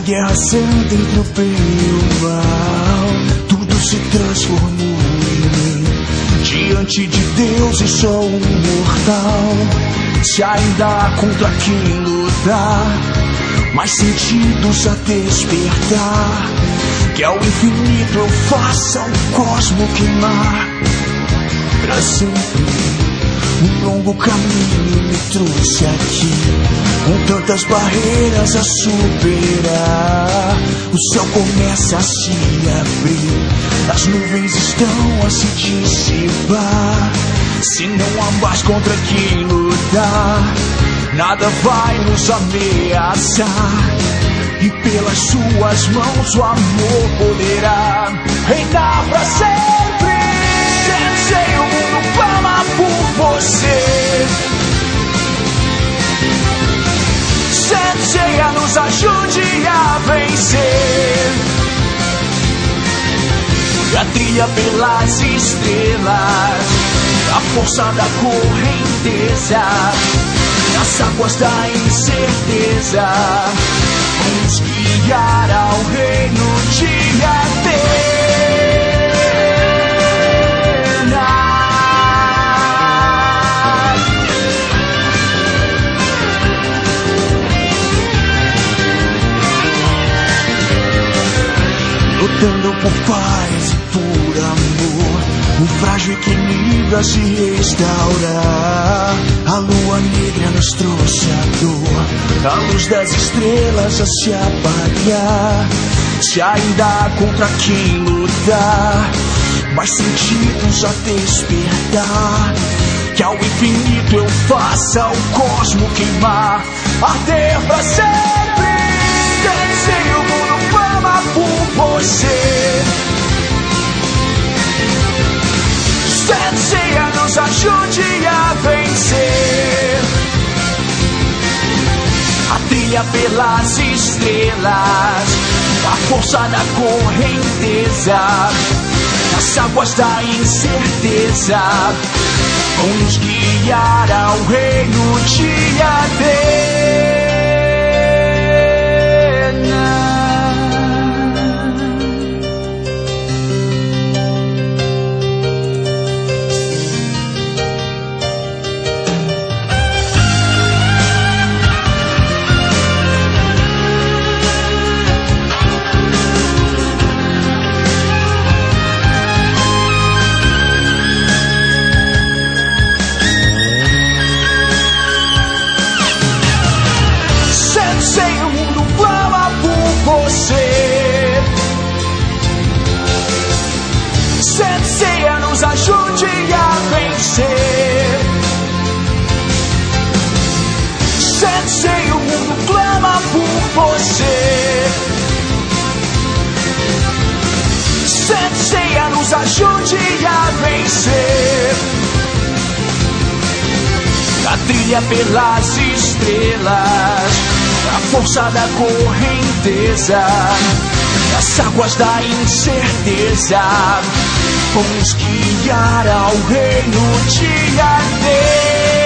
guerra santa entre o bem e o mal, tudo se transformou em mim. Diante de Deus e sou um mortal. Se ainda há contra quem lutar, mais sentidos a despertar. Que ao infinito eu faça o cosmo queimar pra sempre. Um longo caminho me trouxe aqui, com tantas barreiras a superar. O céu começa a se abrir, as nuvens estão a se dissipar. Se não há mais contra quem lutar, nada vai nos ameaçar. E pelas suas mãos o amor poderá reinar pra sempre. Você. Sensei, nos ajude a vencer. A trilha pelas estrelas, a força da correnteza, nas águas da incerteza, nos guiar ao reino Lutando por paz e por amor, o frágil equilíbrio a se restaurar. A lua negra nos trouxe a dor, a luz das estrelas a se apagar. Se ainda há contra quem lutar, mais sentidos a despertar. Que ao infinito eu faça o cosmo queimar, arder pra sempre. Você. Sensei, nos ajude a vencer. A trilha pelas estrelas, a força da correnteza, nas águas da incerteza, A trilha pelas estrelas, a força da correnteza, as águas da incerteza, vão nos guiar ao reino de Atenas.